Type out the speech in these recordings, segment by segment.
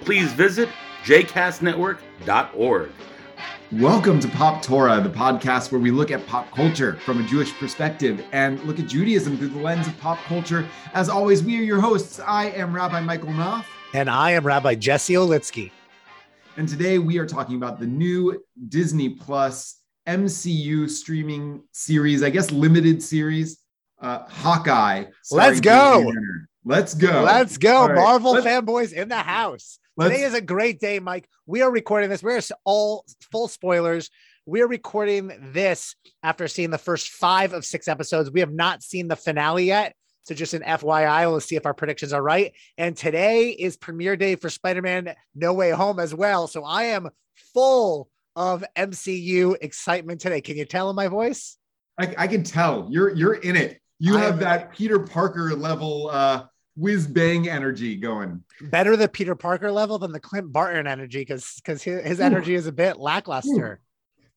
please visit jcastnetwork.org. Welcome to Pop Torah, the podcast where we look at pop culture from a Jewish perspective and look at Judaism through the lens of pop culture. As always, we are your hosts. I am Rabbi Michael Knopf. And I am Rabbi Jesse Olitsky. And today we are talking about the new Disney Plus MCU streaming series, I guess limited series, uh, Hawkeye. Let's go. Let's go. Let's go. Right. Marvel Let's... fanboys in the house. Let's... Today is a great day, Mike. We are recording this. We're all full spoilers. We are recording this after seeing the first five of six episodes. We have not seen the finale yet. So just an FYI, we'll see if our predictions are right. And today is premiere day for Spider-Man No Way Home as well. So I am full of MCU excitement today. Can you tell in my voice? I, I can tell you're you're in it. You have that Peter Parker level uh whiz bang energy going. Better the Peter Parker level than the Clint Barton energy because because his, his energy is a bit lackluster.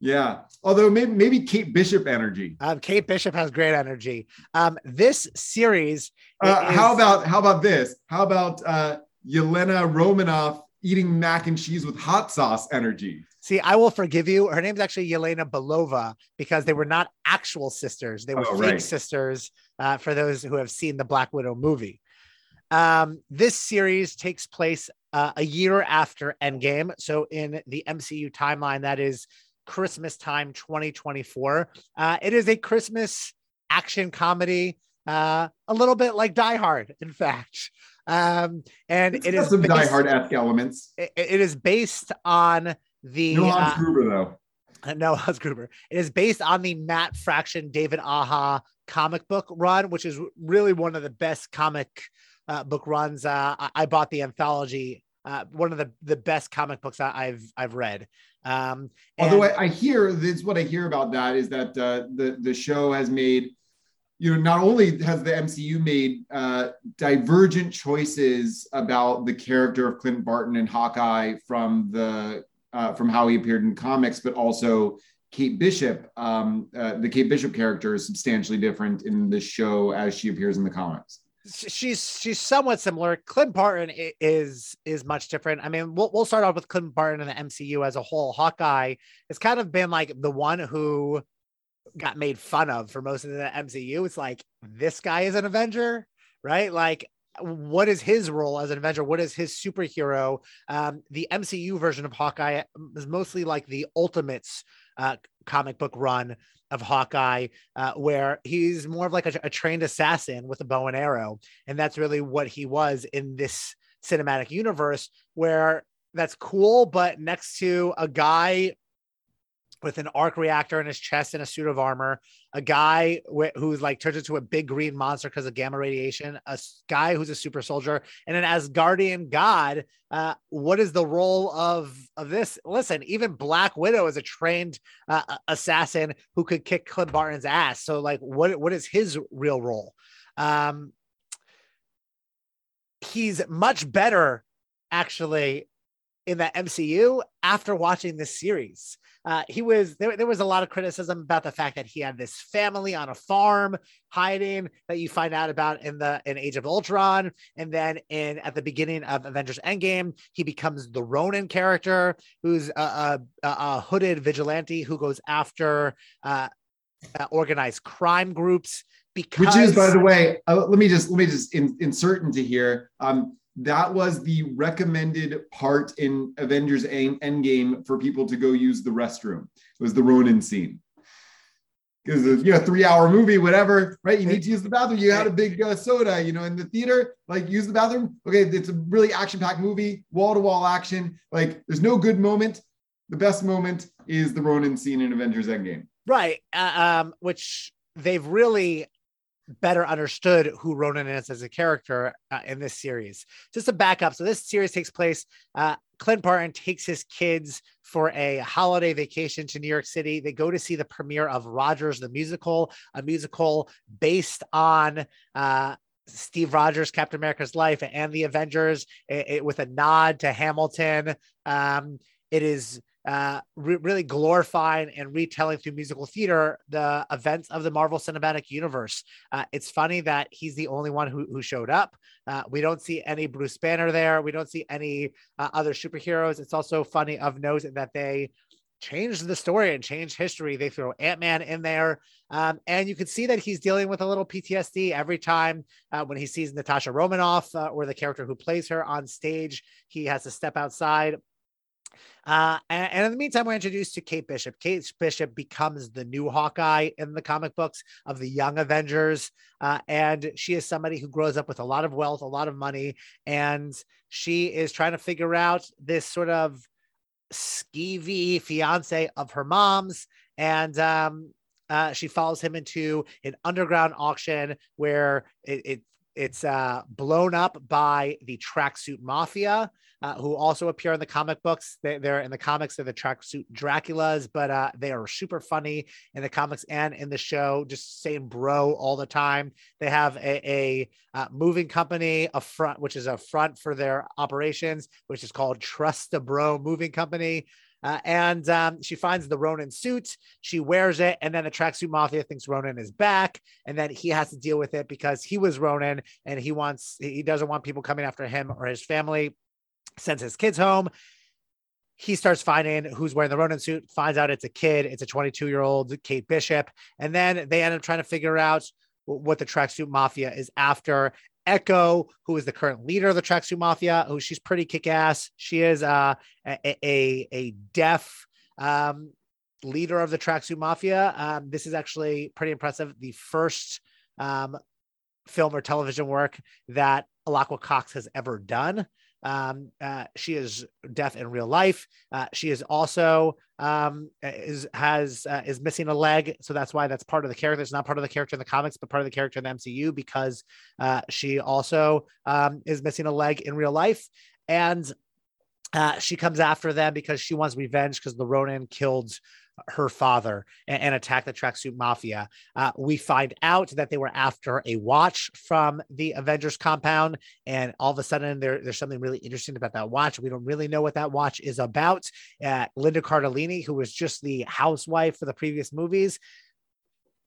Yeah, although maybe maybe Kate Bishop energy. Um, Kate Bishop has great energy. Um, this series. Uh, is... How about how about this? How about uh, Yelena Romanoff eating mac and cheese with hot sauce energy? See, I will forgive you. Her name's actually Yelena Belova because they were not actual sisters; they were oh, fake right. sisters. Uh, for those who have seen the Black Widow movie, um, this series takes place uh, a year after Endgame. So in the MCU timeline, that is Christmas time, 2024. Uh, it is a Christmas action comedy, uh, a little bit like Die Hard, in fact. Um, and it's it is some based, Die Hard esque elements. It, it is based on the no Hans uh, Gruber though. No, Hans Gruber. It is based on the Matt Fraction David Aja comic book run, which is really one of the best comic uh, book runs. Uh, I, I, bought the anthology, uh, one of the, the best comic books I, have I've read. Um, Although I, I, hear this, what I hear about that is that uh, the the show has made, you know, not only has the MCU made uh, divergent choices about the character of Clint Barton and Hawkeye from the uh, from how he appeared in comics, but also Kate Bishop. Um, uh, the Kate Bishop character is substantially different in the show as she appears in the comics. She's she's somewhat similar. Clint Barton is is much different. I mean, we'll we'll start off with Clint Barton and the MCU as a whole. Hawkeye has kind of been like the one who got made fun of for most of the MCU. It's like this guy is an Avenger, right? Like what is his role as an Avenger? What is his superhero? Um, the MCU version of Hawkeye is mostly like the Ultimates uh, comic book run of Hawkeye, uh, where he's more of like a, a trained assassin with a bow and arrow, and that's really what he was in this cinematic universe. Where that's cool, but next to a guy with an arc reactor in his chest and a suit of armor, a guy wh- who's like turns into a big green monster because of gamma radiation, a guy who's a super soldier, and an Asgardian god. Uh, what is the role of of this? Listen, even Black Widow is a trained uh, assassin who could kick Clint Barton's ass. So, like, what what is his real role? Um, he's much better, actually, in the MCU after watching this series. Uh, he was there, there was a lot of criticism about the fact that he had this family on a farm hiding that you find out about in the in Age of Ultron, and then in at the beginning of Avengers Endgame, he becomes the Ronin character, who's a, a, a hooded vigilante who goes after uh, uh, organized crime groups. Because which is, by the way, uh, let me just let me just in, insert into here. Um, that was the recommended part in Avengers Endgame for people to go use the restroom. It was the Ronin scene. Because you know, three hour movie, whatever, right? You need to use the bathroom. You had a big uh, soda, you know, in the theater, like use the bathroom. Okay, it's a really action packed movie, wall to wall action. Like, there's no good moment. The best moment is the Ronin scene in Avengers Endgame. Right. Uh, um, which they've really better understood who Ronin is as a character uh, in this series. Just to back up, so this series takes place. Uh, Clint Barton takes his kids for a holiday vacation to New York City. They go to see the premiere of Rogers the Musical, a musical based on uh, Steve Rogers, Captain America's life, and the Avengers, it, it, with a nod to Hamilton. Um, it is uh, re- really glorifying and retelling through musical theater the events of the Marvel Cinematic Universe. Uh, it's funny that he's the only one who, who showed up. Uh, we don't see any Bruce Banner there. We don't see any uh, other superheroes. It's also funny of note that they changed the story and changed history. They throw Ant Man in there. Um, and you can see that he's dealing with a little PTSD every time uh, when he sees Natasha Romanoff uh, or the character who plays her on stage. He has to step outside uh, and, in the meantime, we're introduced to Kate Bishop. Kate Bishop becomes the new Hawkeye in the comic books of the Young Avengers. Uh, and she is somebody who grows up with a lot of wealth, a lot of money, and she is trying to figure out this sort of skeevy fiance of her mom's. And um, uh, she follows him into an underground auction where it, it it's uh, blown up by the tracksuit mafia uh, who also appear in the comic books. They, are in the comics, they're the tracksuit Draculas, but uh, they are super funny in the comics and in the show, just saying bro all the time. They have a, a uh, moving company, a front, which is a front for their operations, which is called Trust the Bro Moving Company. Uh, and um, she finds the Ronin suit. She wears it, and then the tracksuit mafia thinks Ronin is back, and then he has to deal with it because he was Ronin, and he wants he doesn't want people coming after him or his family sends his kids home. He starts finding who's wearing the Ronin suit, finds out it's a kid, it's a 22 year old Kate Bishop. And then they end up trying to figure out what the tracksuit mafia is after. Echo, who is the current leader of the tracksuit mafia, who she's pretty kick ass. She is uh, a, a, a deaf um, leader of the tracksuit mafia. Um, this is actually pretty impressive. The first um, film or television work that Alaqua Cox has ever done. Um, uh, she is deaf in real life. Uh, she is also um, is has uh, is missing a leg, so that's why that's part of the character. It's not part of the character in the comics, but part of the character in the MCU because uh, she also um, is missing a leg in real life, and uh, she comes after them because she wants revenge because the Ronin killed her father and, and attack the tracksuit mafia. Uh, we find out that they were after a watch from the Avengers compound, and all of a sudden there, there's something really interesting about that watch. We don't really know what that watch is about. Uh, Linda Cardellini, who was just the housewife for the previous movies,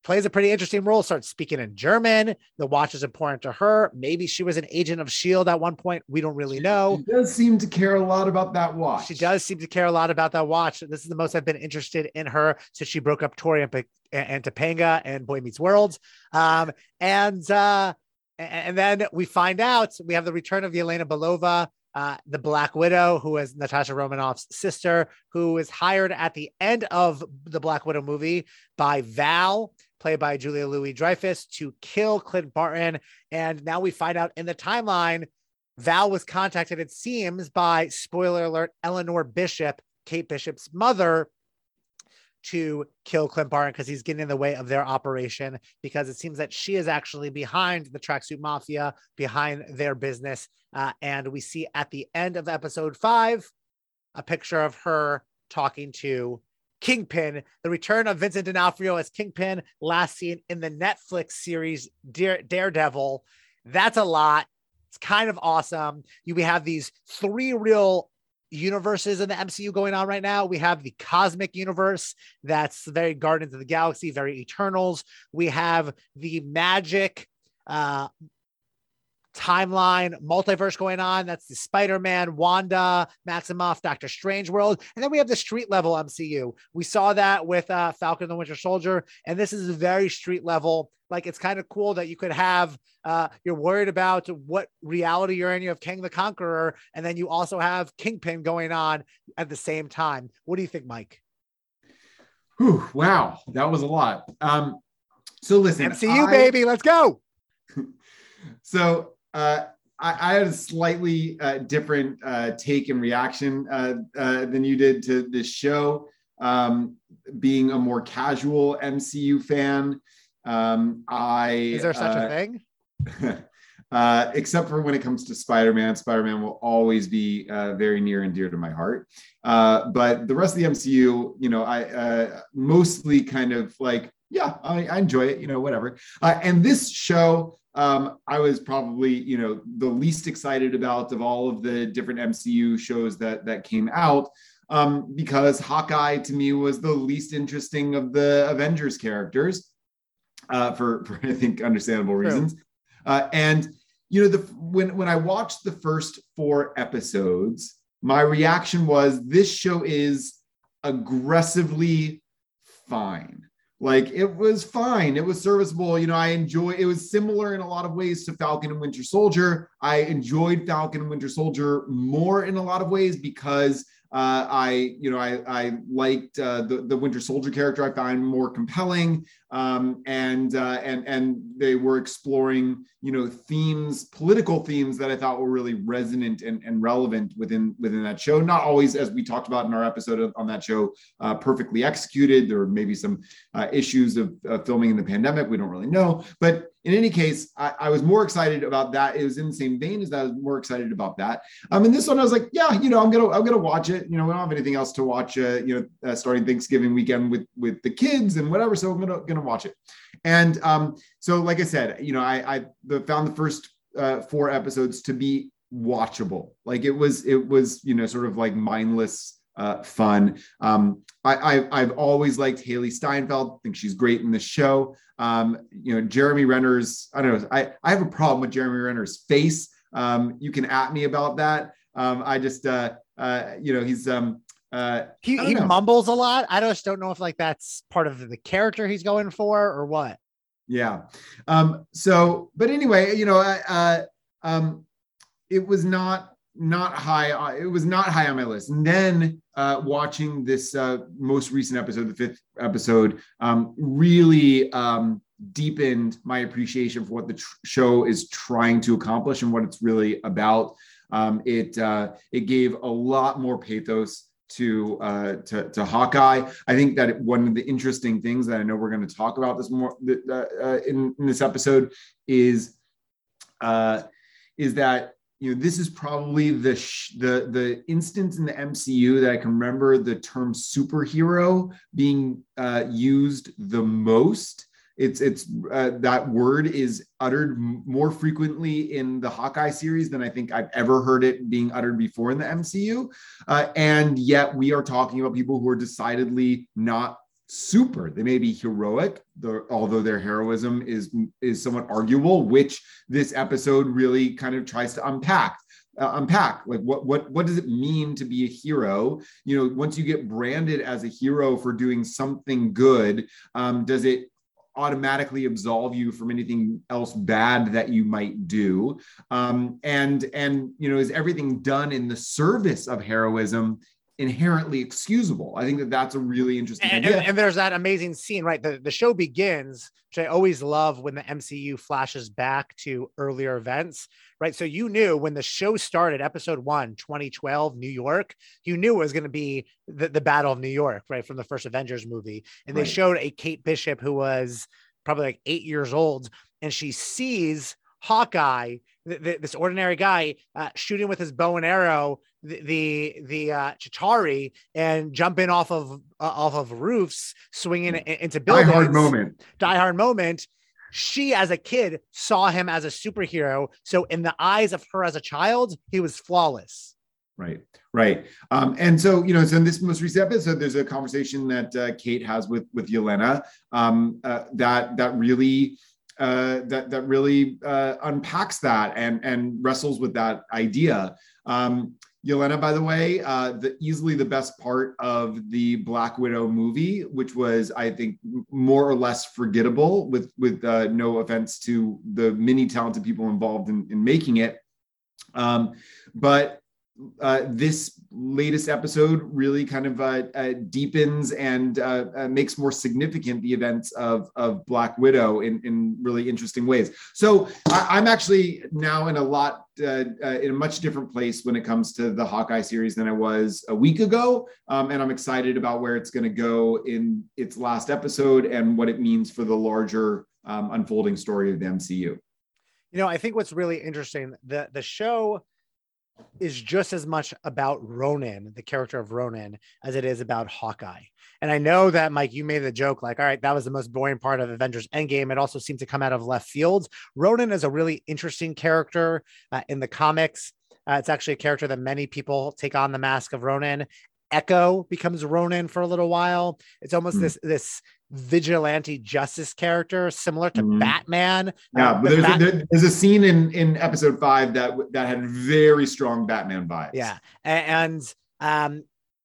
plays a pretty interesting role, starts speaking in German. The watch is important to her. Maybe she was an agent of S.H.I.E.L.D. at one point. We don't really know. She does seem to care a lot about that watch. She does seem to care a lot about that watch. This is the most I've been interested in her since she broke up Cory and, and Topanga and Boy Meets World. Um, and, uh, and then we find out we have the return of Yelena Belova, uh, the Black Widow, who is Natasha Romanoff's sister, who is hired at the end of the Black Widow movie by Val played by Julia Louis Dreyfus, to kill Clint Barton. And now we find out in the timeline, Val was contacted, it seems, by spoiler alert, Eleanor Bishop, Kate Bishop's mother, to kill Clint Barton because he's getting in the way of their operation. Because it seems that she is actually behind the tracksuit mafia, behind their business. Uh, and we see at the end of episode five a picture of her talking to Kingpin, the return of Vincent D'Onofrio as Kingpin, last seen in the Netflix series Dare, Daredevil. That's a lot. It's kind of awesome. You we have these three real universes in the MCU going on right now. We have the cosmic universe that's very Guardians of the Galaxy, very Eternals. We have the magic uh, timeline multiverse going on. That's the Spider Man, Wanda, Maximoff, Doctor Strange world. And then we have the street level MCU. We saw that with uh, Falcon the Winter Soldier. And this is very street level. Like it's kind of cool that you could have, uh, you're worried about what reality you're in. You have Kang the Conqueror, and then you also have Kingpin going on at the same time. What do you think, Mike? Whew, wow, that was a lot. Um, so listen, MCU I, baby, let's go. so uh, I, I, had a slightly uh, different uh, take and reaction uh, uh, than you did to this show. Um, being a more casual MCU fan, Um, I Is there such uh, a thing? uh, except for when it comes to Spider-Man. Spider-Man will always be uh, very near and dear to my heart. Uh, but the rest of the MCU, you know, I uh, mostly kind of like, yeah, I, I enjoy it, you know, whatever. Uh, and this show, um, I was probably, you know, the least excited about of all of the different MCU shows that that came out. Um, because Hawkeye to me was the least interesting of the Avengers characters, uh, for, for I think understandable True. reasons. Uh, and you know, the when when I watched the first four episodes, my reaction was this show is aggressively fine. Like it was fine, it was serviceable. You know, I enjoy. It was similar in a lot of ways to Falcon and Winter Soldier. I enjoyed Falcon and Winter Soldier more in a lot of ways because uh, I, you know, I, I liked uh, the the Winter Soldier character. I found more compelling, um, and uh, and and they were exploring, you know, themes, political themes that I thought were really resonant and, and relevant within within that show. Not always, as we talked about in our episode of, on that show, uh, perfectly executed. There were maybe some uh, issues of filming in the pandemic. We don't really know, but in any case, I, I, was more excited about that. It was in the same vein as that. I was more excited about that. Um, and this one, I was like, yeah, you know, I'm gonna I'm gonna watch it. You know, we don't have anything else to watch. Uh, you know, uh, starting Thanksgiving weekend with with the kids and whatever. So I'm gonna gonna watch it. And um, so, like I said, you know, I, I found the first uh, four episodes to be watchable. Like it was it was you know sort of like mindless uh, fun. Um, I, I, have always liked Hailee Steinfeld. I think she's great in the show. Um, you know, Jeremy Renner's, I don't know, I, I have a problem with Jeremy Renner's face. Um, you can at me about that. Um, I just, uh, uh, you know, he's, um, uh, he, he mumbles a lot. I just don't know if like that's part of the character he's going for or what. Yeah. Um, so, but anyway, you know, uh, um, it was not not high. Uh, it was not high on my list. And then uh, watching this uh, most recent episode, the fifth episode, um, really um, deepened my appreciation for what the tr- show is trying to accomplish and what it's really about. Um, it uh, it gave a lot more pathos to, uh, to to Hawkeye. I think that one of the interesting things that I know we're going to talk about this more uh, in, in this episode is uh, is that you know this is probably the sh- the the instance in the MCU that I can remember the term superhero being uh, used the most. It's it's uh, that word is uttered more frequently in the Hawkeye series than I think I've ever heard it being uttered before in the MCU, uh, and yet we are talking about people who are decidedly not super. They may be heroic, although their heroism is is somewhat arguable, which this episode really kind of tries to unpack. Uh, unpack like what what what does it mean to be a hero you know once you get branded as a hero for doing something good um, does it automatically absolve you from anything else bad that you might do um, and and you know is everything done in the service of heroism inherently excusable. I think that that's a really interesting and, idea. And, there's that amazing scene, right? The, the show begins, which I always love when the MCU flashes back to earlier events, right? So you knew when the show started, episode one, 2012, New York, you knew it was going to be the, the Battle of New York, right? From the first Avengers movie. And they right. showed a Kate Bishop who was probably like eight years old, and she sees Hawkeye, th- th- this ordinary guy, uh, shooting with his bow and arrow the the, the uh, Chitauri and jumping off of uh, off of roofs, swinging into buildings. Die hard moment. Die hard moment. She, as a kid, saw him as a superhero. So, in the eyes of her as a child, he was flawless. Right, right. Um, and so, you know, so in this most recent episode, there's a conversation that uh, Kate has with with Yelena um, uh, that that really uh, that that really uh, unpacks that and and wrestles with that idea. Um, Yelena, by the way, uh, the easily the best part of the Black Widow movie, which was, I think, more or less forgettable. With with uh, no offense to the many talented people involved in, in making it, um, but uh, this latest episode really kind of uh, uh, deepens and uh, uh, makes more significant the events of, of Black Widow in, in really interesting ways. So I, am actually now in a lot uh, in a much different place when it comes to the Hawkeye series than I was a week ago, um, and I'm excited about where it's going to go in its last episode and what it means for the larger um, unfolding story of the MCU. You know, I think what's really interesting the the show is just as much about Ronin, the character of Ronin, as it is about Hawkeye. And I know that, Mike, you made the joke like, all right, that was the most boring part of Avengers Endgame. It also seemed to come out of left field. Ronin is a really interesting character uh, in the comics. Uh, it's actually a character that many people take on the mask of Ronin. Echo becomes Ronin for a little while. It's almost mm. this this vigilante justice character, similar to mm. Batman. Yeah, uh, but there's, Bat- a, there's a scene in in episode five that that had very strong Batman vibes. Yeah, and um,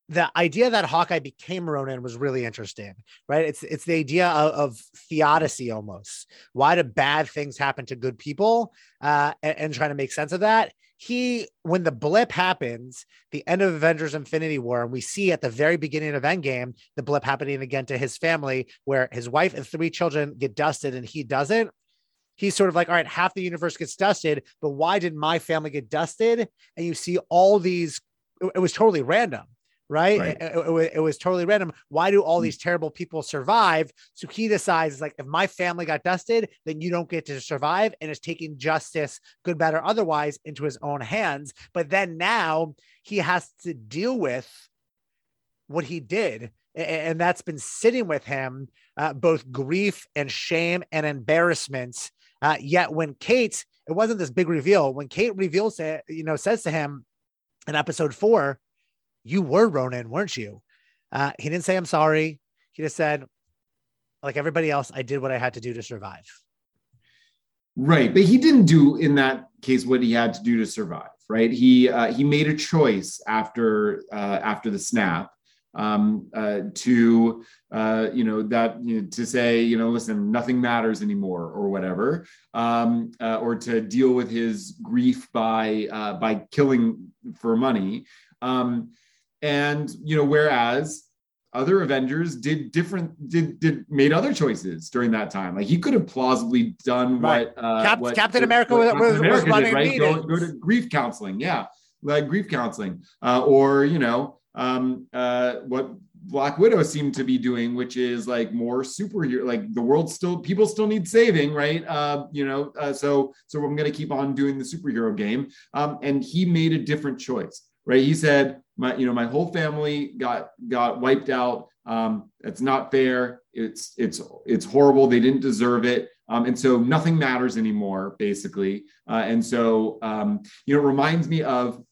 the idea that Hawkeye became Ronin was really interesting, right? It's it's the idea of, of theodicy almost. Why do bad things happen to good people? Uh, and, and trying to make sense of that. He, when the blip happens, the end of Avengers Infinity War, and we see at the very beginning of Endgame the blip happening again to his family, where his wife and three children get dusted and he doesn't he's sort of like, all right, half the universe gets dusted, but why did my family get dusted? And you see all these, it was totally random right? right. It, it, it, was totally random. Why do all mm. these terrible people survive? So he decides, like, if my family got dusted, then you don't get to survive, and is taking justice, good, bad, or otherwise, into his own hands. But then now he has to deal with what he did. And that's been sitting with him, uh, both grief and shame and embarrassment. Uh, yet when Kate, it wasn't this big reveal. When Kate reveals it, you know, says to him in episode four, you were Ronin, weren't you? Uh, he didn't say, I'm sorry. He just said, like everybody else, I did what I had to do to survive. Right. But he didn't do in that case what he had to do to survive. Right. He uh, he made a choice after uh, after the snap um, uh, to uh, you know that you know, to say you know listen nothing matters anymore or whatever um, uh, or to deal with his grief by uh, by killing for money um, and you know whereas other avengers did different did did made other choices during that time like he could have plausibly done right. what, uh, Cap- what captain america what, was, america was did, right go, go, to grief counseling yeah like grief counseling uh, or you know um, uh, what Black Widow seemed to be doing, which is like more superhero, like the world still people still need saving, right? Uh, you know, uh, so so I'm going to keep on doing the superhero game. Um, and he made a different choice, right? He said, my you know my whole family got got wiped out. Um, it's not fair. It's it's it's horrible. They didn't deserve it. Um, and so nothing matters anymore basically. Uh, and so um, you know it reminds me of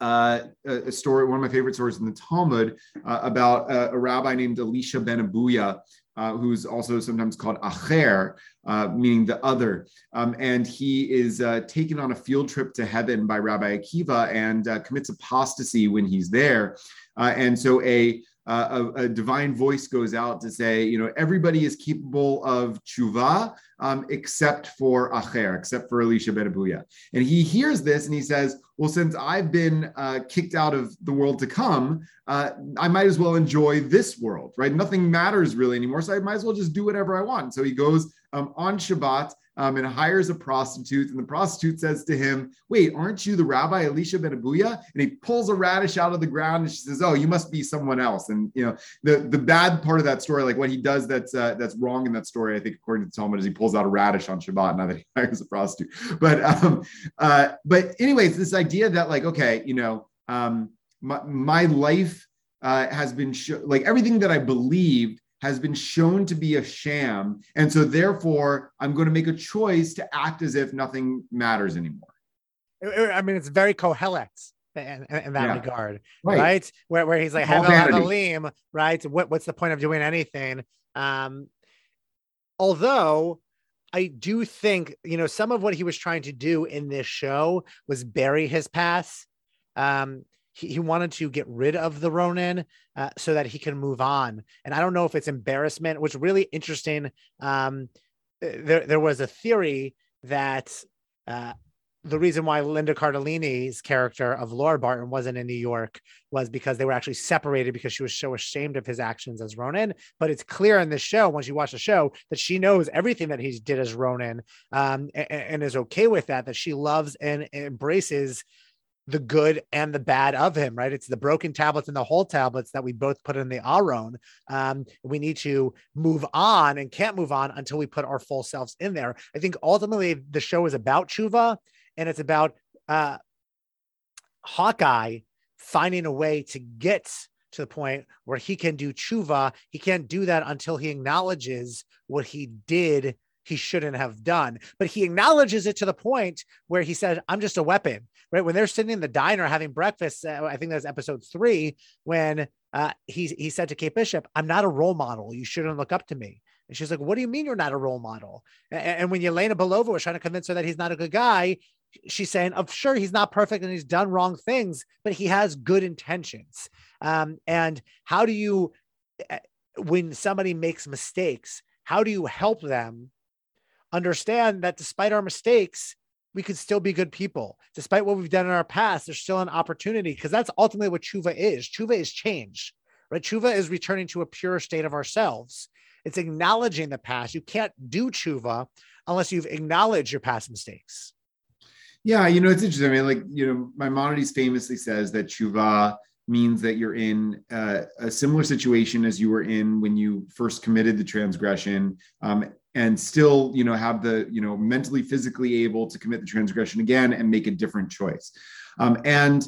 uh, a story, one of my favorite stories in the Talmud uh, about a, a, rabbi named Elisha ben Abuya, uh, who's also sometimes called Acher, uh, meaning the other. Um, and he is uh, taken on a field trip to heaven by Rabbi Akiva and uh, commits apostasy when he's there. Uh, and so a uh, a, a, divine voice goes out to say, you know, everybody is capable of tshuva um, except for Acher, except for Elisha ben Abuya. And he hears this and he says, well, since I've been uh, kicked out of the world to come, uh, I might as well enjoy this world, right? Nothing matters really anymore. So I might as well just do whatever I want. So he goes um, on Shabbat um, and hires a prostitute. And the prostitute says to him, Wait, aren't you the rabbi Elisha ben Abuya? And he pulls a radish out of the ground and she says, Oh, you must be someone else. And you know, the, the bad part of that story, like what he does that's uh, that's wrong in that story, I think, according to Talmud, is he pulls out a radish on Shabbat, now that he hires a prostitute. But um, uh, but anyways, this idea that like, okay, you know, um, my, my life uh, has been sh- like everything that I believed has been shown to be a sham. And so, therefore, I'm going to make a choice to act as if nothing matters anymore. I mean, it's very Kohelet in, in that yeah. regard, right. right? Where, where he's like, Havel right? What, what's the point of doing anything? Um, although I do think, you know, some of what he was trying to do in this show was bury his past. Um, he, he wanted to get rid of the Ronin uh, so that he can move on. And I don't know if it's embarrassment, which really interesting. Um, there, there was a theory that uh, the reason why Linda Cardellini's character of Laura Barton wasn't in New York was because they were actually separated because she was so ashamed of his actions as Ronin. But it's clear in this show, once you watch the show, that she knows everything that he did as Ronin um, and, and, is okay with that, that she loves and embraces the good and the bad of him, right? It's the broken tablets and the whole tablets that we both put in the Aron. Um, we need to move on and can't move on until we put our full selves in there. I think ultimately the show is about tshuva and it's about uh, Hawkeye finding a way to get to the point where he can do tshuva. He can't do that until he acknowledges what he did he shouldn't have done. But he acknowledges it to the point where he said, I'm just a weapon. Right. When they're sitting in the diner having breakfast, uh, I think that's episode three, when uh, he, he said to Kate Bishop, I'm not a role model. You shouldn't look up to me. And she's like, What do you mean you're not a role model? And, and when Yelena Belova was trying to convince her that he's not a good guy, she's saying, Of sure, he's not perfect and he's done wrong things, but he has good intentions. Um, and how do you, uh, when somebody makes mistakes, how do you help them understand that despite our mistakes, we could still be good people. Despite what we've done in our past, there's still an opportunity because that's ultimately what tshuva is. Tshuva is change, right? Tshuva is returning to a pure state of ourselves. It's acknowledging the past. You can't do tshuva unless you've acknowledged your past mistakes. Yeah, you know, it's interesting. I mean, like, you know, Maimonides famously says that Tshuva means that you're in uh, a similar situation as you were in when you first committed the transgression um, and still you know have the you know mentally physically able to commit the transgression again and make a different choice. Um, and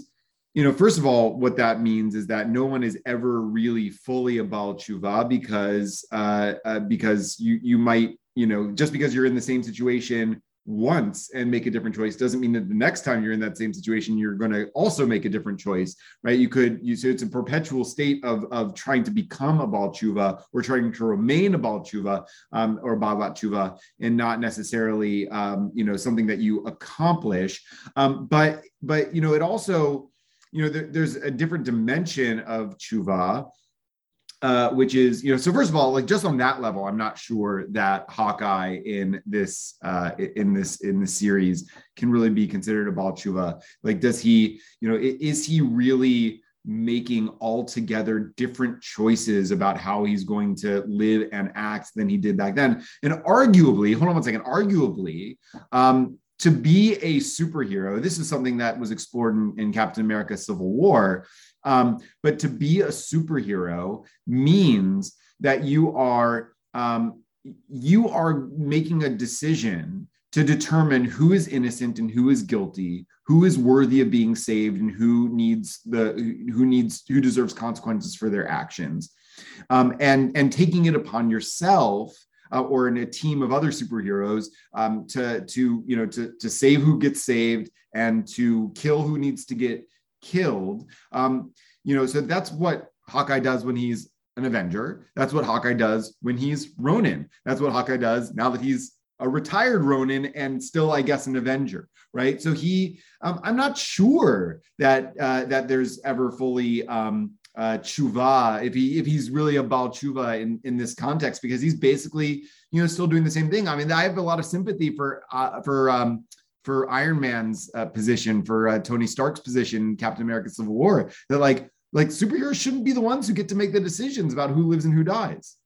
you know first of all what that means is that no one is ever really fully about tshuva because uh, uh, because you you might you know just because you're in the same situation once and make a different choice doesn't mean that the next time you're in that same situation you're going to also make a different choice right? You could you so it's a perpetual state of of trying to become a baal tshuva or trying to remain a baal tshuva um, or balat and not necessarily um, you know something that you accomplish. Um, but but you know it also you know there, there's a different dimension of tshuva uh, which is you know so first of all like just on that level i'm not sure that hawkeye in this uh, in this in the series can really be considered a baal tshuva like does he you know is he really making altogether different choices about how he's going to live and act than he did back then? And arguably hold on one second arguably um, to be a superhero this is something that was explored in, in captain america civil war um, but to be a superhero means that you are um, you are making a decision to determine who is innocent and who is guilty, who is worthy of being saved, and who needs the who needs who deserves consequences for their actions, um, and and taking it upon yourself. Uh, or in a team of other superheroes um, to to you know to to save who gets saved and to kill who needs to get killed. Um, you know, so that's what Hawkeye does when he's an Avenger. That's what Hawkeye does when he's Ronin. That's what Hawkeye does now that he's a retired Ronin and still, I guess, an Avenger, right? So he, um, I'm not sure that uh, that there's ever fully um, uh, tshuva if he if he's really about tshuva in in this context because he's basically you know still doing the same thing. I mean, I have a lot of sympathy for uh, for um, for Iron Man's uh, position, for uh, Tony Stark's position, Captain America: Civil War. That like like superheroes shouldn't be the ones who get to make the decisions about who lives and who dies.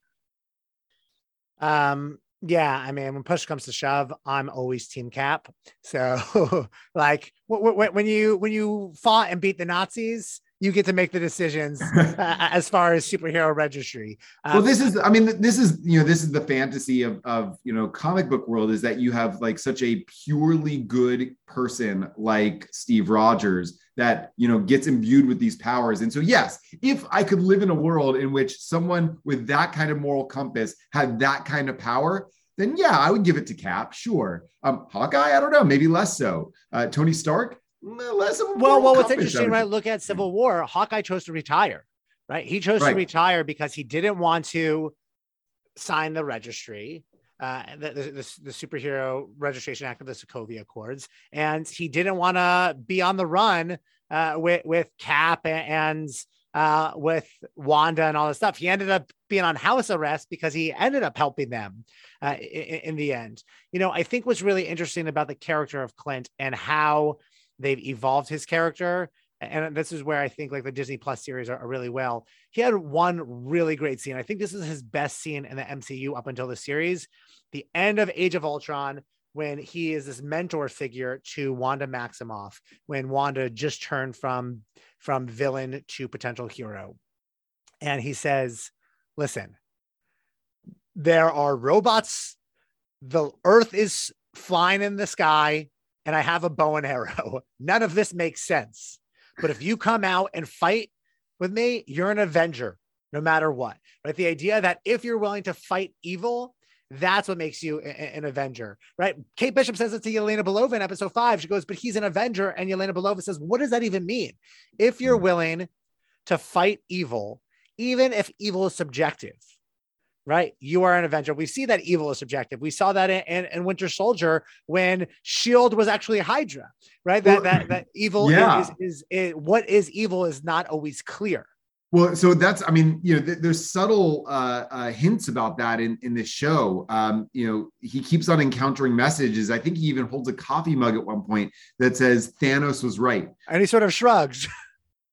Um. Yeah, I mean, when push comes to shove, I'm always Team Cap. So, like, when you when you fought and beat the Nazis, you get to make the decisions uh, as far as superhero registry. Um, well, this is, I mean, this is, you know, this is the fantasy of, of, you know, comic book world is that you have like such a purely good person like Steve Rogers that, you know, gets imbued with these powers. And so, yes, if I could live in a world in which someone with that kind of moral compass had that kind of power, then yeah, I would give it to Cap, sure. Um, Hawkeye, I don't know, maybe less so. Uh, Tony Stark, well, well, what's interesting, right? Look at Civil War. Hawkeye chose to retire, right? He chose right. to retire because he didn't want to sign the registry, uh, the, the, the, superhero registration act of the Sokovia Accords, and he didn't want to be on the run uh, with with Cap and. Uh, with Wanda and all this stuff, he ended up being on house arrest because he ended up helping them uh, in, in the end. You know, I think what's really interesting about the character of Clint and how they've evolved his character and this is where I think like the Disney Plus series are, are, really well. He had one really great scene. I think this is his best scene in the MCU up until the series. The end of Age of Ultron, when he is this mentor figure to Wanda Maximoff when Wanda just turned from from villain to potential hero. And he says, "Listen, there are robots. The earth is flying in the sky and I have a bow and arrow. None of this makes sense. But if you come out and fight with me, you're an Avenger no matter what. Right? The idea that if you're willing to fight evil, that's what makes you an Avenger, right? Kate Bishop says it to Yelena Belova in episode five. She goes, but he's an Avenger. And Yelena Belova says, what does that even mean? If you're hmm. willing to fight evil, even if evil is subjective, right? You are an Avenger. We see that evil is subjective. We saw that in, in, in Winter Soldier when Shield was actually Hydra, right? That well, that that evil yeah. is, is, is what is evil is not always clear. Well, so that's, I mean, you know, th- there's subtle uh, uh, hints about that in, in this show. Um, you know, he keeps on encountering messages. I think he even holds a coffee mug at one point that says Thanos was right. And he sort of shrugs.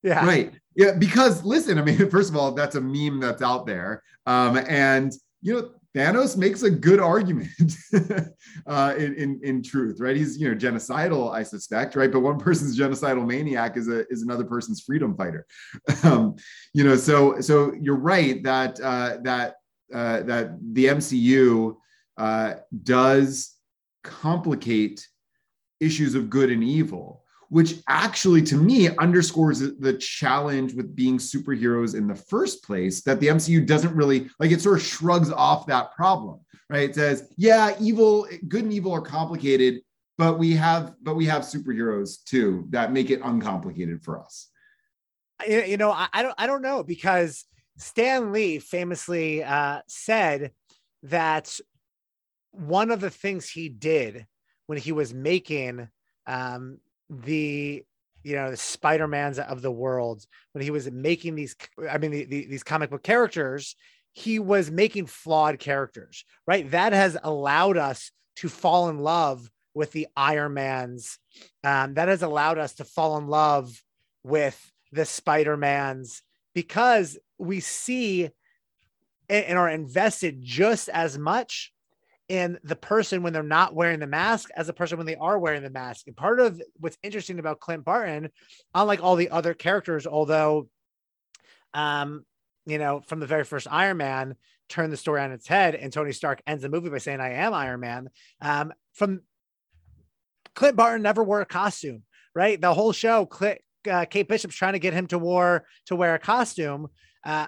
yeah. Right. Yeah. Because listen, I mean, first of all, that's a meme that's out there. Um, and, you know, Thanos makes a good argument uh, in, in, in truth, right? He's you know genocidal, I suspect, right? But one person's genocidal maniac is a is another person's freedom fighter. um, you know, so so you're right that uh, that uh, that the MCU uh, does complicate issues of good and evil which actually to me underscores the challenge with being superheroes in the first place that the MCU doesn't really like it sort of shrugs off that problem right? It says yeah evil good and evil are complicated but we have but we have superheroes too that make it uncomplicated for us. You know i don't i don't know because stan lee famously uh, said that one of the things he did when he was making um, the you know the spider-mans of the world when he was making these i mean the, the, these comic book characters he was making flawed characters right? That has allowed us to fall in love with the iron mans. Um, that has allowed us to fall in love with the spider-mans because we see and are invested just as much in the person when they're not wearing the mask as a person when they are wearing the mask. And part of what's interesting about Clint Barton, unlike all the other characters, although, um, you know, from the very first Iron Man, turn the story on its head, and Tony Stark ends the movie by saying, "I am Iron Man." Um, from Clint Barton never wore a costume, right? The whole show, Clint, uh, Kate Bishop's trying to get him to wear to wear a costume, uh,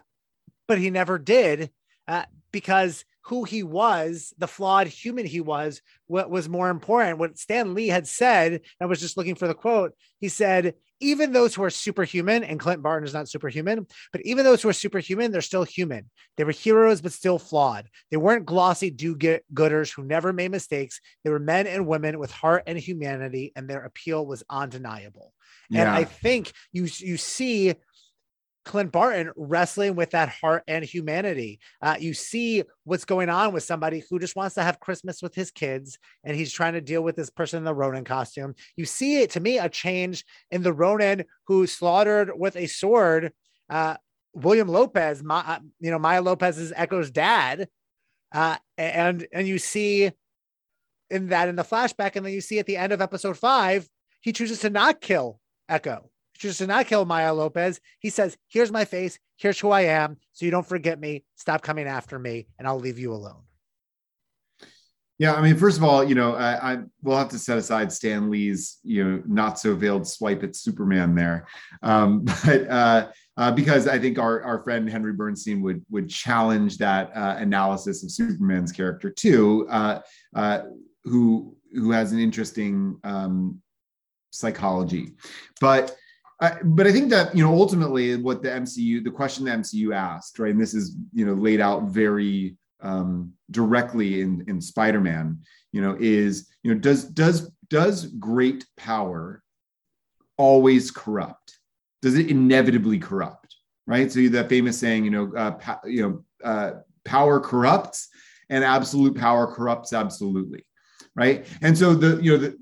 but he never did uh, because who he was, the flawed human he was, what was more important. What Stan Lee had said, I was just looking for the quote. He said, even those who are superhuman, and Clint Barton is not superhuman, but even those who are superhuman, they're still human. They were heroes, but still flawed. They weren't glossy do gooders who never made mistakes. They were men and women with heart and humanity, and their appeal was undeniable. Yeah. And I think you you see Clint Barton wrestling with that heart and humanity. Uh, you see what's going on with somebody who just wants to have Christmas with his kids and he's trying to deal with this person in the Ronin costume. You see it to me a change in the Ronin who slaughtered with a sword uh, William Lopez, my, uh, you know, Maya Lopez's Echo's dad. Uh, and and you see in that in the flashback, and then you see at the end of episode five, he chooses to not kill Echo chooses to not kill Maya Lopez. He says, Here's my face. Here's who I am. So you don't forget me. Stop coming after me, and I'll leave you alone. Yeah, I mean, first of all, you know, I, I will have to set aside Stan Lee's, you know, not so veiled swipe at Superman there, um, but uh, uh, because I think our, our friend Henry Bernstein would would challenge that uh, analysis of Superman's character too, uh, uh, who who has an interesting um, psychology, but but I think that you know ultimately what the MCU, the question the MCU asked, right, and this is you know laid out very um, directly in in Spider-Man, you know, is you know does does does great power always corrupt? Does it inevitably corrupt? Right. So that famous saying, you know, uh, pa- you know, uh, power corrupts, and absolute power corrupts absolutely right and so the you know the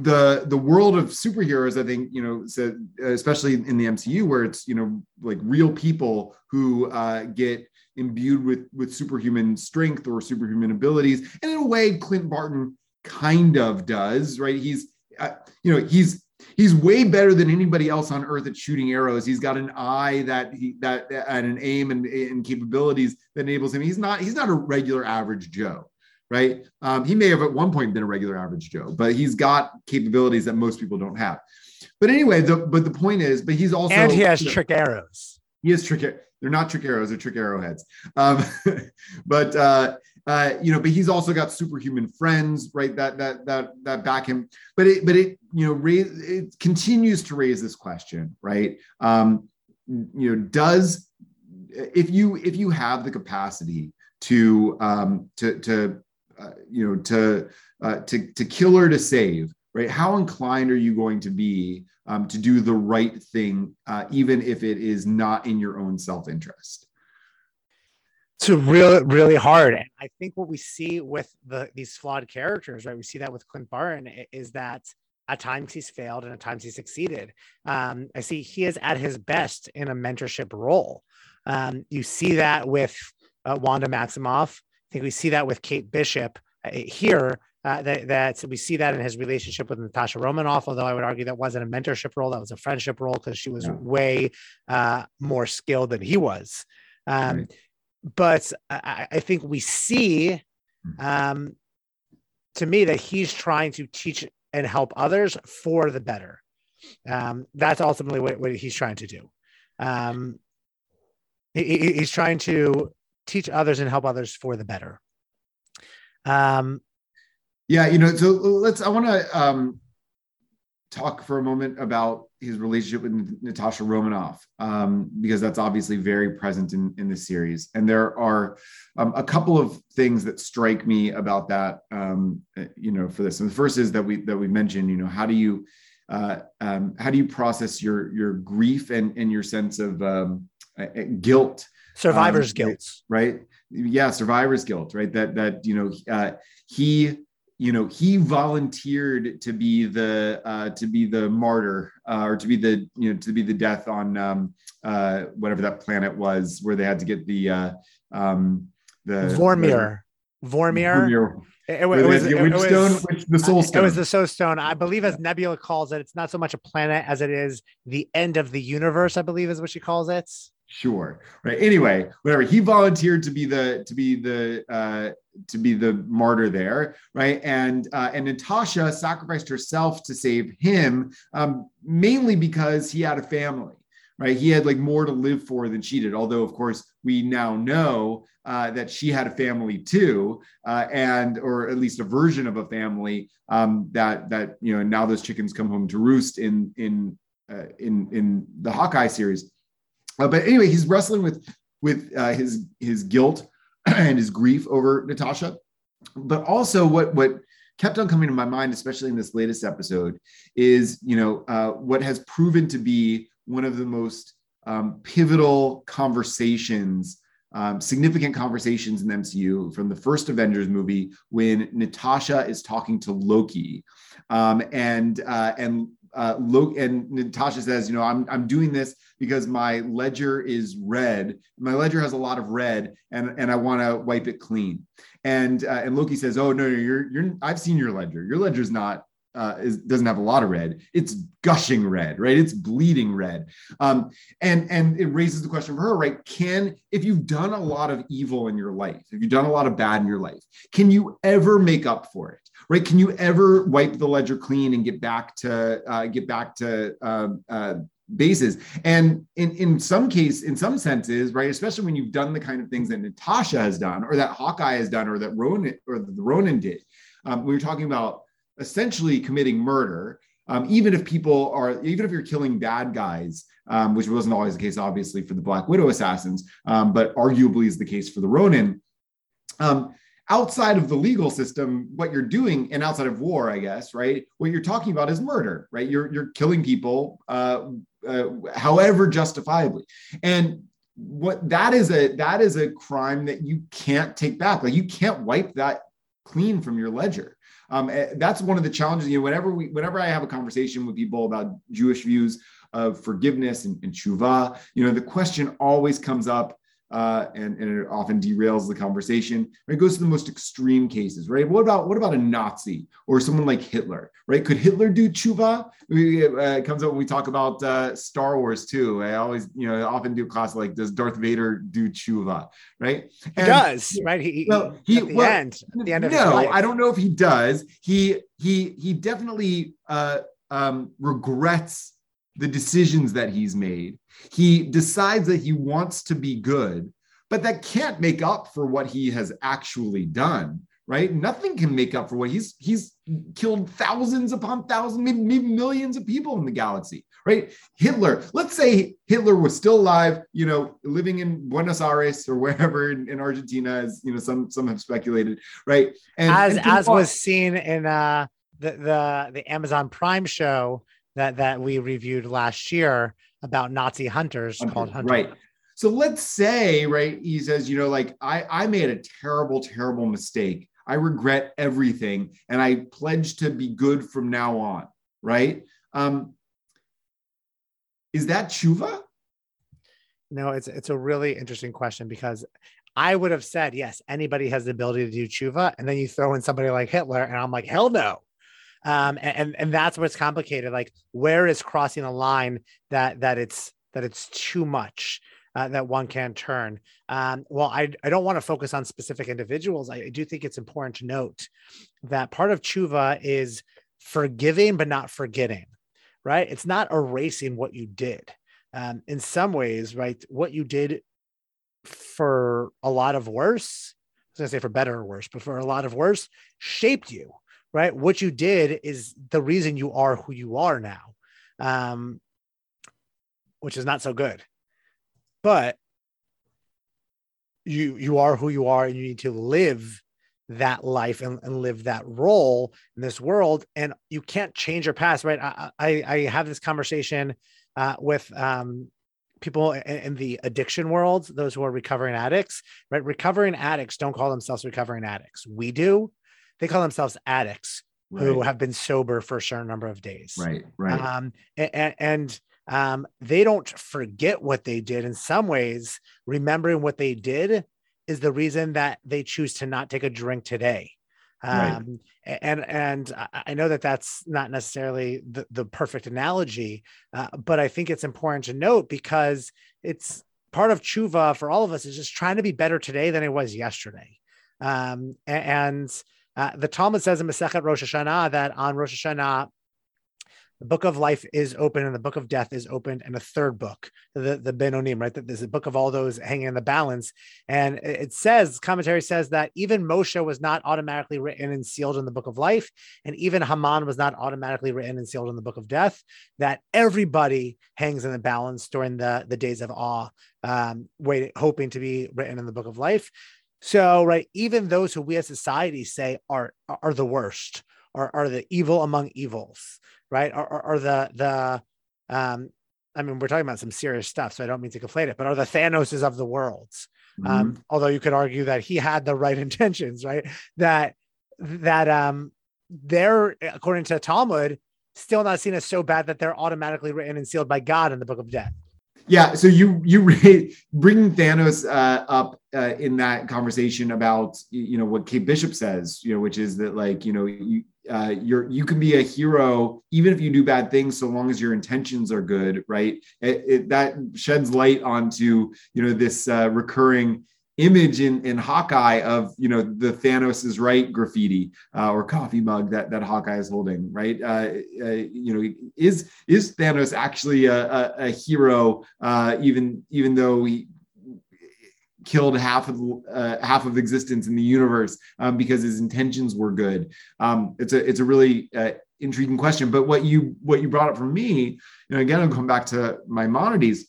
the the world of superheroes i think you know said especially in the mcu where it's you know like real people who uh, get imbued with with superhuman strength or superhuman abilities and in a way clint barton kind of does, right? He's, uh, you know, he's he's way better than anybody else on earth at shooting arrows. He's got an eye that he that and an aim and, and capabilities that enables him. He's not he's not a regular average Joe, right? Um, he may have at one point been a regular average Joe, but he's got capabilities that most people don't have. But anyway, the but the point is, but he's also and he has trick arrows. He has trick. They're not trick arrows; they're trick arrowheads. Um, but uh, uh, you know, but he's also got superhuman friends, right? That that that that back him. But it but it you know raise, it continues to raise this question, right? Um, you know, does if you if you have the capacity to um, to to uh, you know to uh, to to kill or to save, right? How inclined are you going to be um, to do the right thing, uh, even if it is not in your own self interest? It's really, really hard. And I think what we see with the these flawed characters, right? We see that with Clint Barton is that at times he's failed and at times he's succeeded. Um, I see he is at his best in a mentorship role. Um, you see that with uh, Wanda Maximoff. I think we see that with Kate Bishop uh, here. Uh, that, that we see that in his relationship with Natasha Romanoff, although I would argue that wasn't a mentorship role, that was a friendship role because she was yeah. way uh, more skilled than he was. Um, right but I, I think we see, hmm. um, to me, that he's trying to teach and help others for the better. Um, that's ultimately what, what, he's trying to do. Um, he, he's trying to teach others and help others for the better. Um, yeah, you know, so let's. I want to um, talk for a moment about his relationship with Natasha Romanoff, um, because that's obviously very present in, in the series. And there are um, a couple of things that strike me about that, um, you know, for this. And the first is that we that we mentioned, you know, how do you uh, um, how do you process your your grief and and your sense of um, guilt, survivor's um, guilt, right? Yeah, survivor's guilt, right? That that you know uh, he you know he volunteered to be the uh, to be the martyr uh, or to be the you know to be the death on um, uh, whatever that planet was where they had to get the uh, um, the Vormir. The, Vormir. Vormir. It, it, was, it, it, was, stone, which, the soul stone. It was the soul stone. I believe, as Nebula calls it, it's not so much a planet as it is the end of the universe. I believe is what she calls it sure. Right. Anyway whatever. He volunteered to be the to be the uh to be the martyr there. Right. And uh and natasha sacrificed herself to save him um mainly because he had a family. Right. He had like more to live for than she did. Although of course we now know uh, that she had a family too uh, and or at least a version of a family um, that that you know now those chickens come home to roost in in uh, in in the hawkeye series uh, but anyway, he's wrestling with with uh, his his guilt and his grief over Natasha. But also, what what kept on coming to my mind, especially in this latest episode, is you know uh, what has proven to be one of the most um, pivotal conversations, um, significant conversations in the MCU from the first Avengers movie when Natasha is talking to Loki, um, and uh, and uh, and Natasha says, you know, I'm I'm doing this because my ledger is red. My ledger has a lot of red, and and I want to wipe it clean. And uh, and Loki says, oh no, no, you're you're I've seen your ledger. Your ledger's not uh, is, doesn't have a lot of red. It's gushing red, right? It's bleeding red. Um, and and it raises the question for her, right? Can if you've done a lot of evil in your life, if you've done a lot of bad in your life, can you ever make up for it? Right? Can you ever wipe the ledger clean and get back to uh, get back to um, uh, bases? And in in some case, in some senses, right, especially when you've done the kind of things that Natasha has done, or that Hawkeye has done, or that Ronin or the Ronin did, um, we were talking about essentially committing murder. Um, even if people are, even if you're killing bad guys, um, which wasn't always the case, obviously, for the Black Widow assassins, um, but arguably is the case for the Ronin. Um, outside of the legal system, what you're doing, and outside of war, I guess, right? What you're talking about is murder, right? You're you're killing people, uh, uh, however justifiably, and what that is a that is a crime that you can't take back. Like you can't wipe that clean from your ledger. Um, eh, that's one of the challenges. You know, whenever we, whenever I have a conversation with people about Jewish views of forgiveness and, and tshuva, you know, the question always comes up uh, and, and it often derails the conversation. It goes to the most extreme cases, right? What about what about a Nazi or someone like Hitler, right? Could Hitler do tshuva? We, uh, it comes up when we talk about uh, Star Wars too. I always, you know, often do class like, does Darth Vader do tshuva, right? And, he does, right? He, well, he, at the well, end, at the end of no, I don't know if he does. He he he definitely uh, um, regrets the decisions that he's made. He decides that he wants to be good, but that can't make up for what he has actually done. Right? Nothing can make up for what he's he's killed thousands upon thousands, maybe, maybe millions of people in the galaxy. Right? Hitler. Let's say Hitler was still alive, you know, living in Buenos Aires or wherever in, in Argentina, as you know, some some have speculated. Right? And as and as was seen in uh the the the Amazon Prime show that that we reviewed last year about Nazi hunters Hunter, called Hunter. Right. So let's say, right, he says, you know, like I, I made a terrible, terrible mistake. I regret everything and I pledge to be good from now on, right? Um, is that tshuva? No, it's it's a really interesting question because I would have said yes, anybody has the ability to do tshuva, and then you throw in somebody like Hitler, and I'm like, hell no. Um, and and that's what's complicated. Like, where is crossing a line that that it's that it's too much? uh, that one can turn. Um, well, I, I don't want to focus on specific individuals. I, I do think it's important to note that part of tshuva is forgiving but not forgetting, right? It's not erasing what you did. Um, in some ways, right, what you did for a lot of worse, I was gonna say for better or worse, but for a lot of worse, shaped you, right? What you did is the reason you are who you are now, um, which is not so good. But you you are who you are and you need to live that life and, and live that role in this world. And you can't change your past right? I i, I have this conversation uh, with um, people in, the addiction world those who are recovering addicts right? Recovering addicts don't call themselves recovering addicts. We do they call themselves addicts right. who have been sober for a certain number of days right right um, and, and um, they don't forget what they did. In some ways, remembering what they did is the reason that they choose to not take a drink today. Um, right. and and I know that that's not necessarily the, the perfect analogy, uh, but I think it's important to note because it's part of tshuva for all of us is just trying to be better today than it was yesterday. Um, and uh, the Talmud says in Masechet Rosh Hashanah that on Rosh Hashanah the book of life is open and the book of death is opened and a third book the the benonim right? There's a book of all those hanging in the balance. And it says commentary says that even moshe was not automatically written and sealed in the book of life. And even haman was not automatically written and sealed in the book of death. That everybody hangs in the balance during the the days of awe um waiting hoping to be written in the book of life so right even those who we as society say are are the worst are, are the evil among evils right? Are, are, are the the um, I mean, we're talking about some serious stuff, so I don't mean to conflate it, but are the Thanoses of the worlds. Mm-hmm. Um, although you could argue that he had the right intentions, right? That that um they're according to Talmud still not seen as so bad that they're automatically written and sealed by God in the book of death. Yeah, so you you bring Thanos uh, up uh, in that conversation about you know what Kate Bishop says, you know, which is that like you know you uh, you're you can be a hero even if you do bad things so long as your intentions are good, right? It, it, that sheds light onto you know this uh, recurring image in, in Hawkeye of you know the Thanos is right graffiti uh, or coffee mug that that Hawkeye is holding, right? Uh, uh, you know, is is Thanos actually a, a, a hero, uh, even even though he killed half of uh, half of existence in the universe um, because his intentions were good? Um, it's a it's a really uh, intriguing question. But what you what you brought up for me, you know, again, I'll come back to Maimonides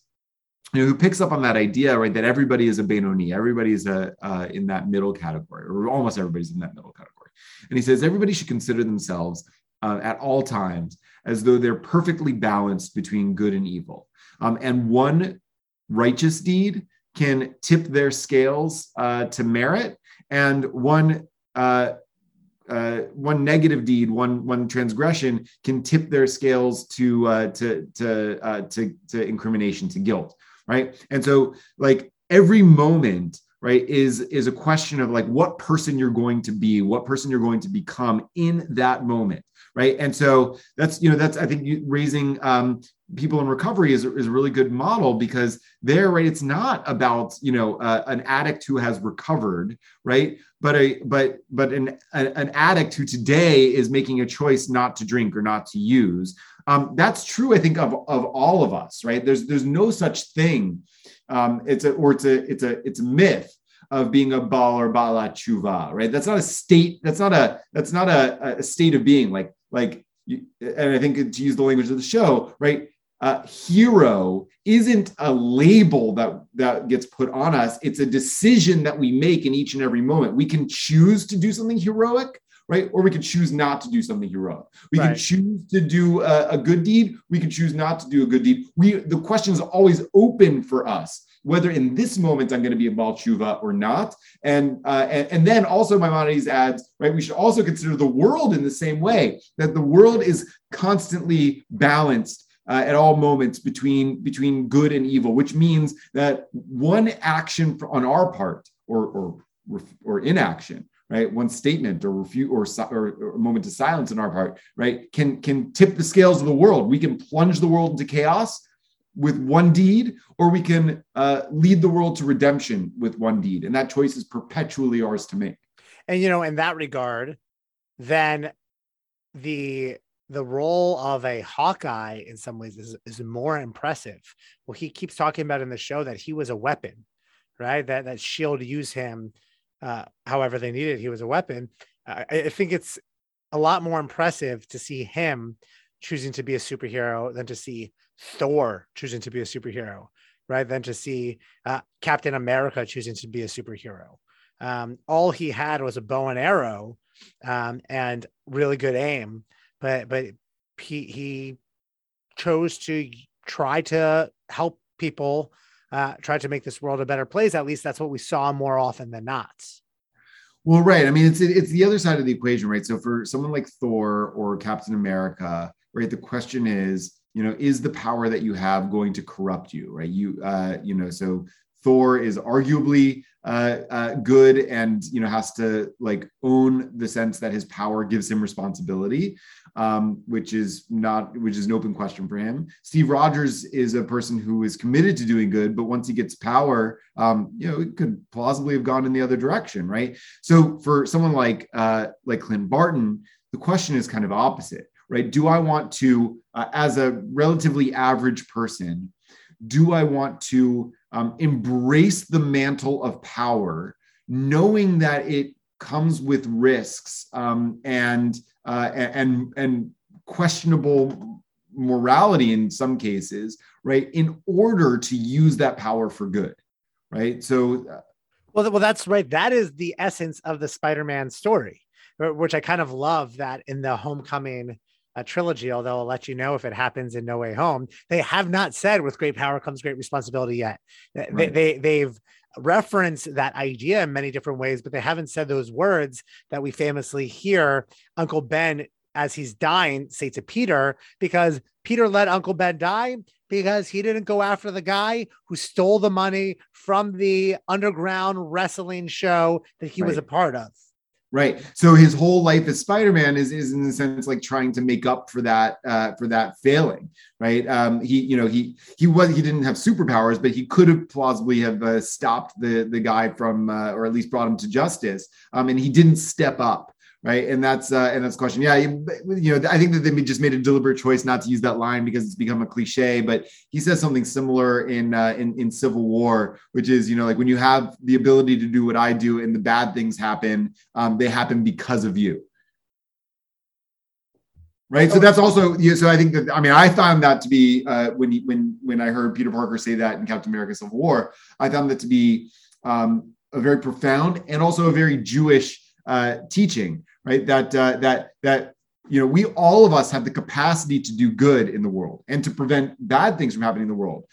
you know, who picks up on that idea, right? That everybody is a Benoni, everybody is a uh, in that middle category, or almost everybody's in that middle category. And he says everybody should consider themselves uh, at all times as though they're perfectly balanced between good and evil. Um, and one righteous deed can tip their scales uh, to merit, and one uh, uh, one negative deed, one one transgression can tip their scales to uh, to to uh, to to incrimination, to guilt right? And so, like every moment right is is a question of like what person you're going to be what person you're going to become in that moment right and so that's you know that's i think raising um, people in recovery is, is a really good model because there right it's not about you know uh, an addict who has recovered right but a but but an an addict who today is making a choice not to drink or not to use um, that's true i think of of all of us right there's there's no such thing um, it's a or it's a it's a it's a myth of being a bal or bala chuva, right? That's not a state. That's not a that's not a, a state of being. Like like, and I think to use the language of the show, right? Uh, hero isn't a label that that gets put on us. It's a decision that we make in each and every moment. We can choose to do something heroic, right? Or we could choose not to do something heroic. We right. can choose to do a, a, good deed. We can choose not to do a good deed. We the question is always open for us whether in this moment I'm going to be a Baal Tshuva or not. And, uh, and, and then also Maimonides adds, right, we should also consider the world in the same way, that the world is constantly balanced uh, at all moments between between good and evil, which means that one action on our part or or or inaction, right, one statement or refute or, or, or a moment of silence on our part, right, can can tip the scales of the world. We can plunge the world into chaos, with one deed, or we can uh, lead the world to redemption with one deed. And that choice is perpetually ours to make. And, you know, in that regard, then the the role of a Hawkeye in some ways is, is more impressive. Well, he keeps talking about in the show that he was a weapon, right? That that Shield used him uh, however they needed. He was a weapon. I, think it's a lot more impressive to see him choosing to be a superhero than to see Thor choosing to be a superhero, right? Than to see uh, Captain America choosing to be a superhero. Um, all he had was a bow and arrow um, and really good aim, but but he he chose to try to help people, uh, try to make this world a better place. At least that's what we saw more often than not. Well, right. I mean, it's it's the other side of the equation, right? So for someone like Thor or Captain America, right, the question is, you know is the power that you have going to corrupt you right you uh you know so thor is arguably uh, uh good and you know has to like own the sense that his power gives him responsibility um which is not which is an open question for him steve rogers is a person who is committed to doing good but once he gets power um you know it could plausibly have gone in the other direction right so for someone like uh like clint barton the question is kind of opposite right? Do I want to, uh, as a relatively average person, do I want to um, embrace the mantle of power, knowing that it comes with risks um, and uh, and and questionable morality in some cases, right? In order to use that power for good, right? So, uh, well, well, that's right. That is the essence of the Spider-Man story, which I kind of love. That in the Homecoming a trilogy, although I'll let you know if it happens in No Way Home. They have not said with great power comes great responsibility yet. Right. They, they they've that idea in many different ways, but they haven't said those words that we famously hear Uncle Ben as he's dying say to Peter, because Peter let Uncle Ben die because he didn't go after the guy who stole the money from the underground wrestling show that he right. was a part of. Right. So his whole life as Spider-Man is, is in a sense like trying to make up for that uh, for that failing. Right. Um, he, you know, he he was he didn't have superpowers, but he could have plausibly have uh, stopped the the guy from uh, or at least brought him to justice. Um, and he didn't step up right? And that's uh, and that's the question. Yeah, you, you know, I think that they just made a deliberate choice not to use that line because it's become a cliche. But he says something similar in uh, in in Civil War, which is you know like when you have the ability to do what I do and the bad things happen, um, they happen because of you. Right, so that's also yeah, so. I think that I mean I found that to be uh, when he, when when I heard Peter Parker say that in Captain America: Civil War, I found that to be um, a very profound and also a very Jewish uh, teaching, right? That uh, that that you know we all of us have the capacity to do good in the world and to prevent bad things from happening in the world.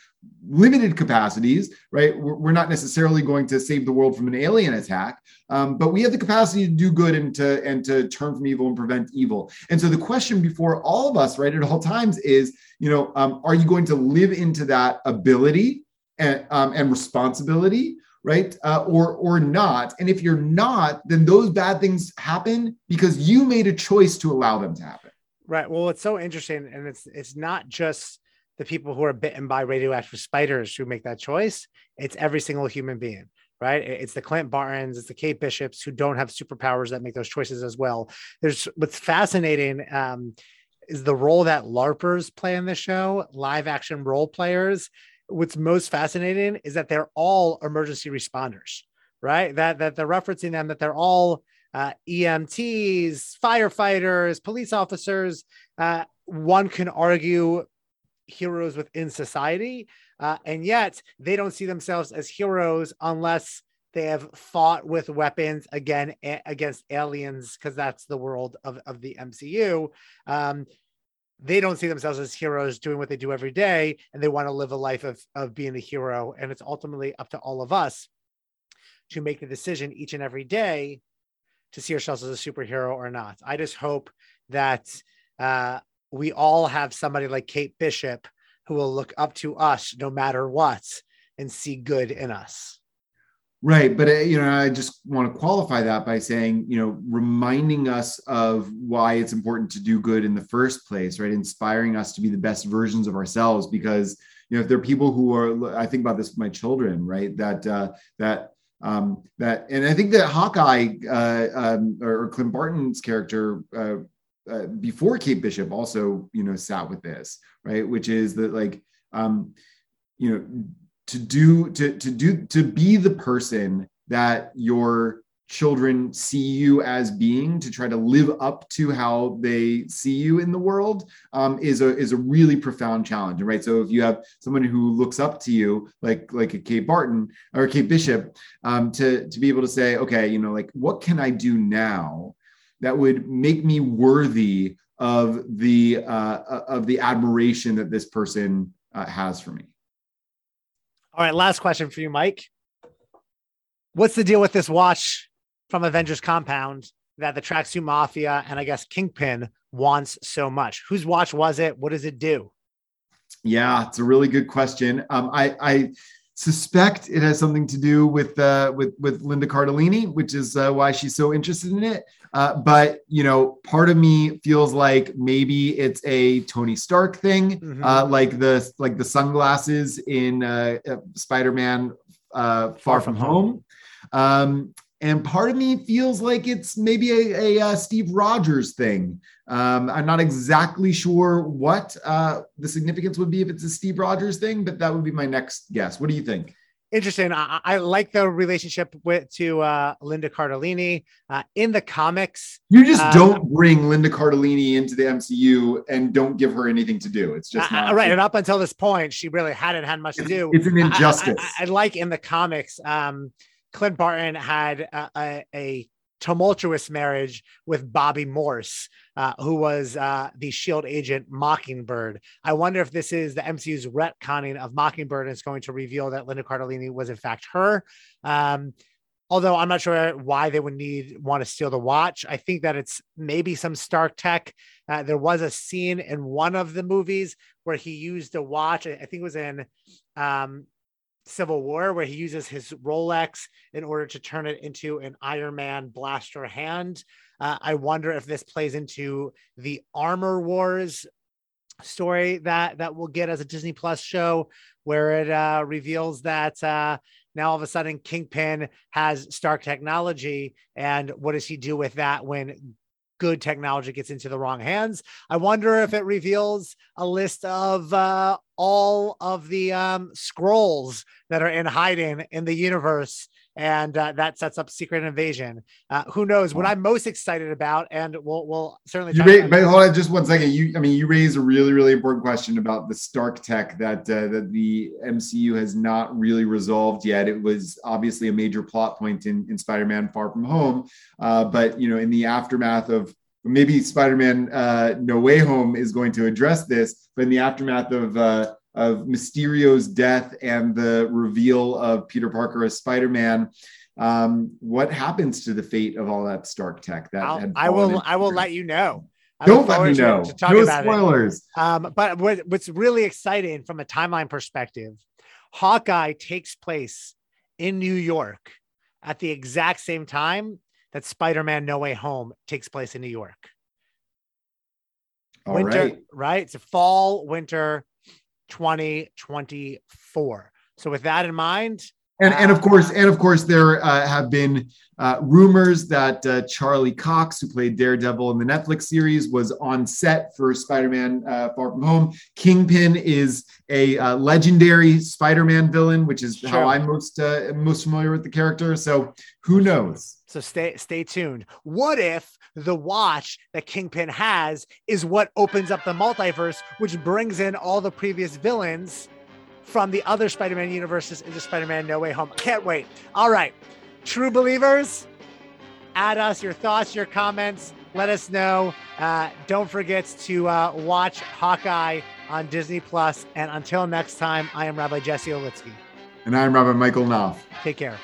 Limited capacities, right? We're, not necessarily going to save the world from an alien attack, um, but we have the capacity to do good and to and to turn from evil and prevent evil. And so the question before all of us, right, at all times is, you know, um, are you going to live into that ability? and, um, and responsibility right uh, or or not and if you're not then those bad things happen because you made a choice to allow them to happen right well it's so interesting and it's it's not just the people who are bitten by radioactive spiders who make that choice it's every single human being right? It's the Clint Bartons, it's the Kate Bishops who don't have superpowers that make those choices as well. There's what's fascinating um, is the role that LARPers play in the show, live action role players. What's most fascinating is that they're all emergency responders, right? That that they're referencing them that they're all uh, EMTs, firefighters, police officers. Uh, one can argue heroes within society, uh, and yet they don't see themselves as heroes unless they have fought with weapons again a- against aliens because that's the world of, of the MCU. Um, they don't see themselves as heroes doing what they do every day, and they want to live a life of, of being a hero. And it's ultimately up to all of us to make the decision each and every day to see ourselves as a superhero or not. I just hope that uh, we all have somebody like Kate Bishop who will look up to us no matter what and see good in us. Right. But, uh, you know, I just want to qualify that by saying, you know, reminding us of why it's important to do good in the first place, right? Inspiring us to be the best versions of ourselves. Because, you know, if there are people who are, I think about this with my children, right? That, uh, that, um, that, and I think that Hawkeye uh, um, or, or Clint Barton's character uh, uh, before Kate Bishop also, you know, sat with this, right? Which is that like, um, you know, to do to to do to be the person that your children see you as being to try to live up to how they see you in the world um, is a is a really profound challenge right so if you have someone who looks up to you like like a kate barton or kate bishop um, to to be able to say okay you know like what can i do now that would make me worthy of the uh, of the admiration that this person uh, has for me. All right, last question for you, Mike. What's the deal with this watch from Avengers Compound that the Tracksuit Mafia and I guess Kingpin wants so much? Whose watch was it? What does it do? Yeah, it's a really good question. Um, I, I suspect it has something to do with uh, with with Linda Cardellini, which is uh, why she's so interested in it. Uh, but you know, part of me feels like maybe it's a Tony Stark thing, mm-hmm. uh, like the like the sunglasses in uh, uh Spider-Man uh, Far, Far, From, Home. home. Um, and part of me feels like it's maybe a, a, a Steve Rogers thing. Um, I'm not exactly sure what the significance would be if it's a Steve Rogers thing, but that would be my next guess. What do you think? Interesting. I, I, like the relationship with to uh, Linda Cardellini uh, in the comics. You just um, don't bring Linda Cardellini into the MCU and don't give her anything to do. It's just not, right. And up until this point, she really hadn't had much to do. It's an injustice. I, I like in the comics. Um, Clint Barton had a, a, a tumultuous marriage with Bobbi Morse, uh, who was uh, the Shield agent Mockingbird. I wonder if this is the MCU's retconning of Mockingbird and it's going to reveal that Linda Cardellini was in fact her. Um, although I'm not sure why they would need want to steal the watch. I think that it's maybe some Stark tech. Uh, there was a scene in one of the movies where he used a watch. I think it was in um, Civil War, where he uses his Rolex in order to turn it into an Iron Man blaster hand. Uh, I wonder if this plays into the Armor Wars story that that we'll get as a Disney Plus show, where it uh, reveals that uh, now all of a sudden Kingpin has Stark technology, and what does he do with that when good technology gets into the wrong hands. I wonder if it reveals a list of uh, all of the um, Skrulls that are in hiding in the universe. And uh, that sets up Secret Invasion. Uh, who knows? What I'm most excited about, and we'll we'll certainly. You raise, but hold on, just one second. You, I mean, you raised a really really important question about the Stark tech that uh, that the MCU has not really resolved yet. It was obviously a major plot point in in Spider-Man: Far From Home, uh, but you know, in the aftermath of maybe Spider-Man uh, No Way Home is going to address this, but in the aftermath of uh, of Mysterio's death and the reveal of Peter Parker as Spider-Man, um, what happens to the fate of all that Stark tech? That I will I will let you know. I Don't let me know. To, talk no spoilers. Um, but what, what's really exciting from a timeline perspective, Hawkeye takes place in New York at the exact same time that Spider-Man No Way Home takes place in New York. All winter, right. right? It's a fall, winter 2024. So with that in mind, And, and of course, and of course, there uh, have been uh, rumors that uh, Charlie Cox, who played Daredevil in the Netflix series, was on set for Spider-Man: uh, Far From Home. Kingpin is a uh, legendary Spider-Man villain, which is Sure. how I'm most uh, most familiar with the character. So who knows? So stay stay tuned. What if the watch that Kingpin has is what opens up the multiverse, which brings in all the previous villains from the other Spider-Man universes into Spider-Man No Way Home? Can't wait. All right. True believers, add us your thoughts, your comments. Let us know. Uh, don't forget to uh, watch Hawkeye on Disney Plus. And until next time, I am Rabbi Jesse Olitsky. And I'm Rabbi Michael Knopf. Take care.